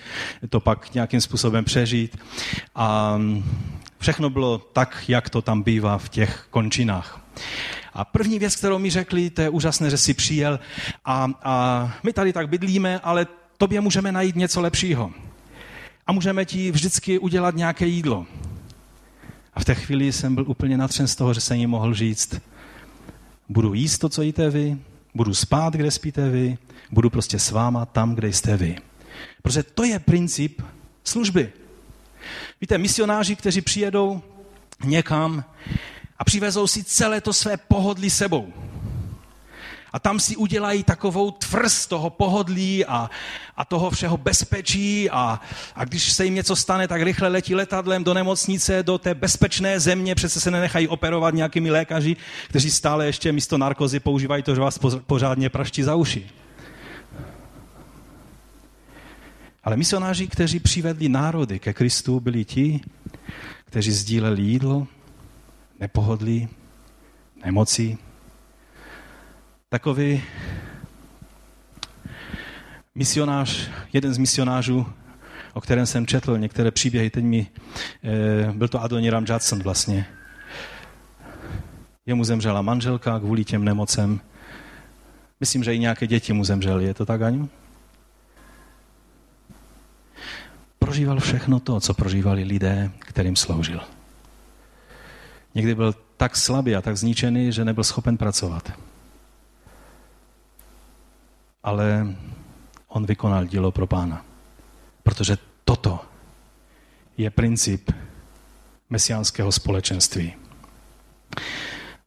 to pak nějakým způsobem přežít. A mm, všechno bylo tak, jak to tam bývá v těch končinách. A první věc, kterou mi řekli, to je úžasné, že jsi přijel a, a my tady tak bydlíme, ale tobě můžeme najít něco lepšího a můžeme ti vždycky udělat nějaké jídlo. A v té chvíli jsem byl úplně natřen z toho, že jsem jim mohl říct, budu jíst to, co jíte vy, budu spát, kde spíte vy, budu prostě s váma tam, kde jste vy. Protože to je princip služby. Víte, misionáři, kteří přijedou někam a přivezou si celé to své pohodlí sebou a tam si udělají takovou tvrz toho pohodlí a, a toho všeho bezpečí a, a když se jim něco stane, tak rychle letí letadlem do nemocnice, do té bezpečné země, přece se nenechají operovat nějakými lékaři, kteří stále ještě místo narkozy používají to, že vás pořádně praští za uši. Ale misionáři, kteří přivedli národy ke Kristu, byli ti, kteří sdíleli jídlo, nepohodlí, nemoci, takový misionář, jeden z misionářů, o kterém jsem četl některé příběhy, teď mi, e, byl to Adoniram Judson vlastně. Jemu zemřela manželka kvůli těm nemocem. Myslím, že i nějaké děti mu zemřely. Je to tak, Aňu? Prožíval všechno to, co prožívali lidé, kterým sloužil. Někdy byl tak slabý a tak zničený, že nebyl schopen pracovat ale on vykonal dílo pro pána. Protože toto je princip mesiánského společenství.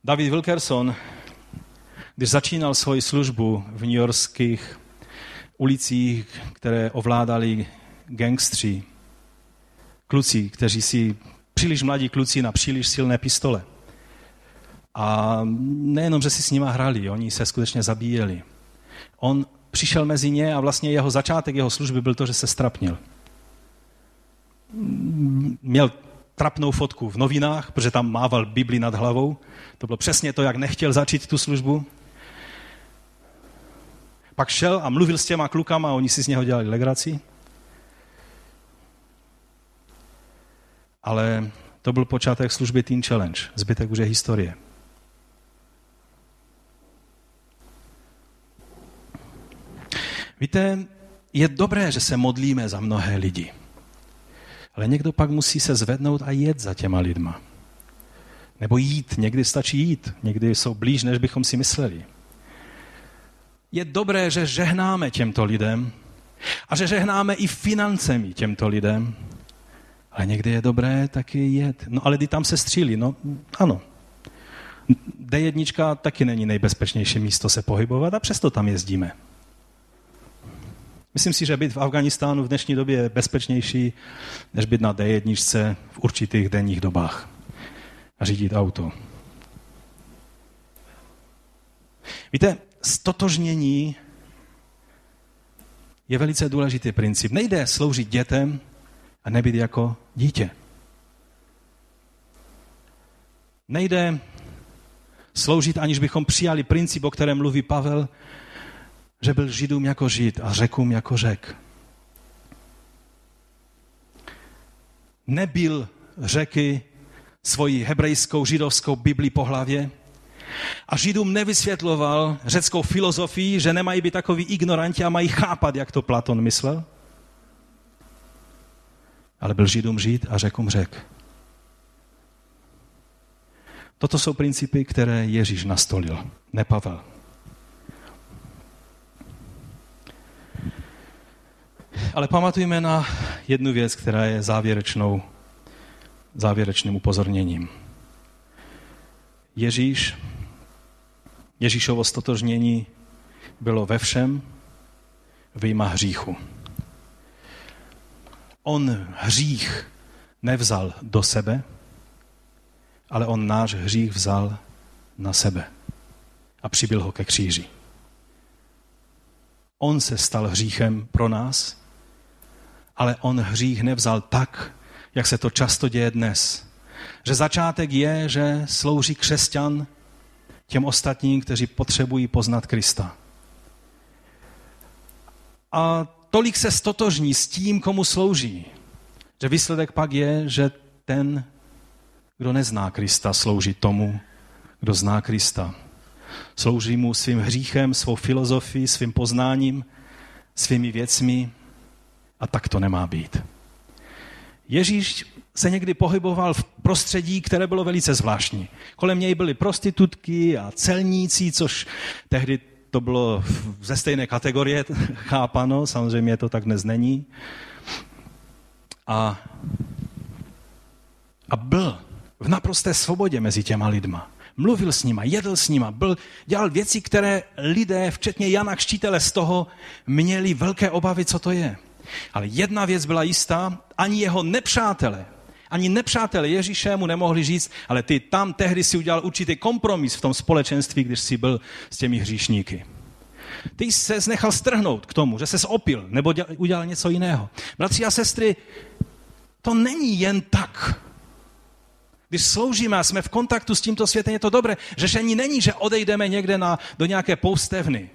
David Wilkerson, když začínal svoji službu v newyorských ulicích, které ovládali gangstři, kluci, kteří si příliš mladí kluci na příliš silné pistole. A nejenom, že si s nima hrali, oni se skutečně zabíjeli. On přišel mezi ně a vlastně jeho začátek jeho služby byl to, že se strapnil. Měl trapnou fotku v novinách, protože tam mával Bibli nad hlavou. To bylo přesně to, jak nechtěl začít tu službu. Pak šel a mluvil s těma klukama a oni si z něho dělali legraci. Ale to byl počátek služby Teen Challenge. Zbytek už je historie. Víte, je dobré, že se modlíme za mnohé lidi. Ale někdo pak musí se zvednout a jet za těma lidma. Nebo jít, někdy stačí jít, někdy jsou blíž, než bychom si mysleli. Je dobré, že žehnáme těmto lidem a že žehnáme i financemi těmto lidem. Ale někdy je dobré taky jet. No ale kdy tam se střílí, no ano. D1 taky není nejbezpečnější místo se pohybovat a přesto tam jezdíme. Myslím si, že být v Afganistánu v dnešní době je bezpečnější, než být na D1 v určitých denních dobách a řídit auto. Víte, stotožnění je velice důležitý princip. Nejde sloužit dětem a nebyt jako dítě. Nejde sloužit, aniž bychom přijali princip, o kterém mluví Pavel, že byl Židům jako Žid a Řekům jako Řek. Nebyl Řeky svoji hebrejskou, židovskou Bibli po hlavě a Židům nevysvětloval řeckou filozofii, že nemají být takový ignoranti a mají chápat, jak to Platon myslel. Ale byl Židům Žid a Řekům Řek. Toto jsou principy, které Ježíš nastolil, ne Pavel. Ale pamatujme na jednu věc, která je závěrečnou, závěrečným upozorněním. Ježíš, Ježíšovo stotožnění bylo ve všem, vyjma hříchu. On hřích nevzal do sebe, ale on náš hřích vzal na sebe a přibyl ho ke kříži. On se stal hříchem pro nás ale on hřích nevzal tak, jak se to často děje dnes. Že začátek je, že slouží křesťan těm ostatním, kteří potřebují poznat Krista. A tolik se stotožní s tím, komu slouží, že výsledek pak je, že ten, kdo nezná Krista, slouží tomu, kdo zná Krista. Slouží mu svým hříchem, svou filozofií, svým poznáním, svými věcmi, a tak to nemá být. Ježíš se někdy pohyboval v prostředí, které bylo velice zvláštní. Kolem něj byly prostitutky a celníci, což tehdy to bylo ze stejné kategorie chápano, samozřejmě to tak dnes není. A, a byl v naprosté svobodě mezi těma lidma. Mluvil s nima, jedl s nima, byl, dělal věci, které lidé, včetně Jana Kštítele, z toho měli velké obavy, co to je. Ale jedna věc byla jistá, ani jeho nepřátelé, ani nepřátelé Ježíše mu nemohli říct, ale ty tam tehdy si udělal určitý kompromis v tom společenství, když jsi byl s těmi hříšníky. Ty se nechal strhnout k tomu, že se opil nebo udělal něco jiného. Bratři a sestry, to není jen tak. Když sloužíme a jsme v kontaktu s tímto světem, je to dobré. Řešení není, že odejdeme někde na, do nějaké poustevny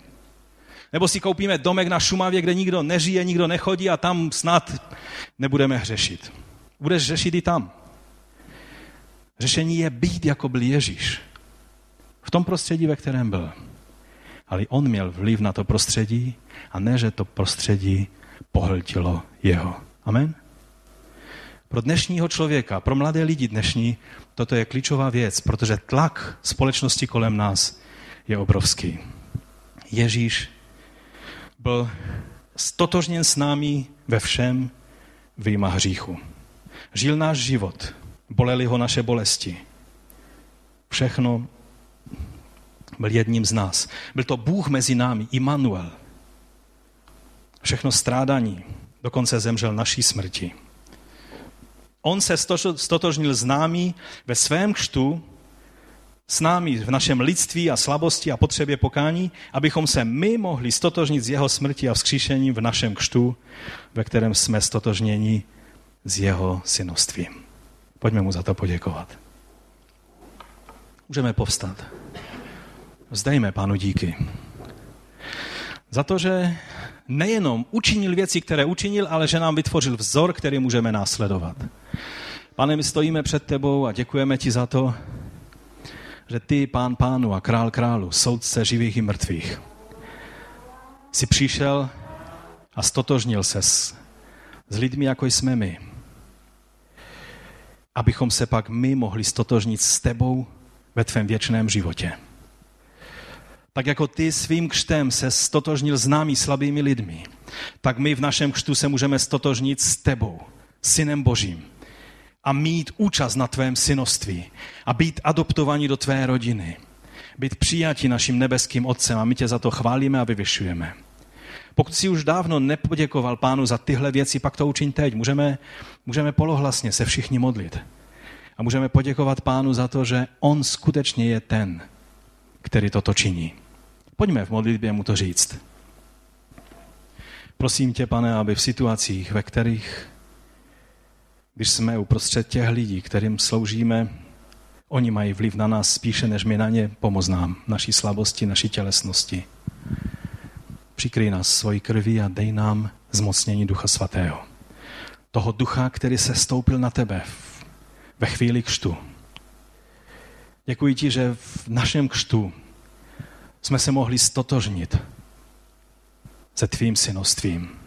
nebo si koupíme domek na Šumavě, kde nikdo nežije, nikdo nechodí a tam snad nebudeme hřešit. Budeš řešit i tam. Řešení je být, jako byl Ježíš. V tom prostředí, ve kterém byl. Ale on měl vliv na to prostředí a ne, že to prostředí pohltilo jeho. Amen? Pro dnešního člověka, pro mladé lidi dnešní, toto je klíčová věc, protože tlak společnosti kolem nás je obrovský. Ježíš byl stotožněn s námi ve všem vyjma hříchu. Žil náš život, bolely ho naše bolesti. Všechno byl jedním z nás. Byl to Bůh mezi námi, Immanuel. Všechno strádání, dokonce zemřel naší smrti. On se stotožnil s námi ve svém kštu s námi v našem lidství a slabosti a potřebě pokání, abychom se my mohli stotožnit z jeho smrti a vzkříšení v našem kštu, ve kterém jsme stotožněni z jeho synovství. Pojďme mu za to poděkovat. Můžeme povstat. Vzdejme pánu díky. Za to, že nejenom učinil věci, které učinil, ale že nám vytvořil vzor, který můžeme následovat. Pane, my stojíme před tebou a děkujeme ti za to, že ty, pán pánu a král králu, soudce živých i mrtvých, si přišel a stotožnil se s, s lidmi, jako jsme my, abychom se pak my mohli stotožnit s tebou ve tvém věčném životě. Tak jako ty svým křtem se stotožnil s námi slabými lidmi, tak my v našem křtu se můžeme stotožnit s tebou, synem Božím a mít účast na tvém synoství a být adoptovaní do tvé rodiny. Být přijati naším nebeským Otcem a my tě za to chválíme a vyvyšujeme. Pokud si už dávno nepoděkoval pánu za tyhle věci, pak to učiň teď. Můžeme, můžeme polohlasně se všichni modlit. A můžeme poděkovat pánu za to, že on skutečně je ten, který toto činí. Pojďme v modlitbě mu to říct. Prosím tě, pane, aby v situacích, ve kterých když jsme uprostřed těch lidí, kterým sloužíme, oni mají vliv na nás spíše, než my na ně, pomoz nám, naší slabosti, naší tělesnosti. Přikryj nás svojí krví a dej nám zmocnění Ducha Svatého. Toho ducha, který se stoupil na tebe ve chvíli křtu. Děkuji ti, že v našem křtu jsme se mohli stotožnit se tvým synostvím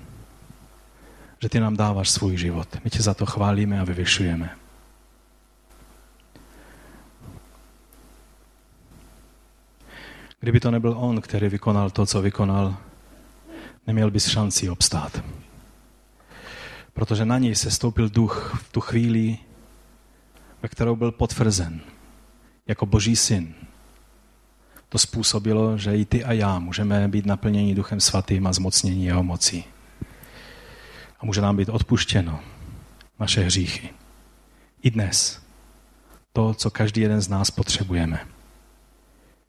že ty nám dáváš svůj život. My tě za to chválíme a vyvyšujeme. Kdyby to nebyl on, který vykonal to, co vykonal, neměl bys šanci obstát. Protože na něj se stoupil duch v tu chvíli, ve kterou byl potvrzen jako boží syn. To způsobilo, že i ty a já můžeme být naplněni duchem svatým a zmocnění jeho mocí a může nám být odpuštěno naše hříchy. I dnes. To, co každý jeden z nás potřebujeme.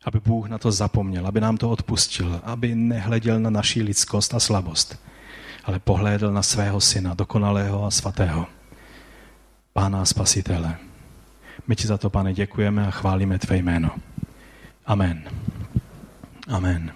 Aby Bůh na to zapomněl, aby nám to odpustil, aby nehleděl na naší lidskost a slabost, ale pohlédl na svého syna, dokonalého a svatého, Pána a Spasitele. My ti za to, pane, děkujeme a chválíme tvé jméno. Amen. Amen.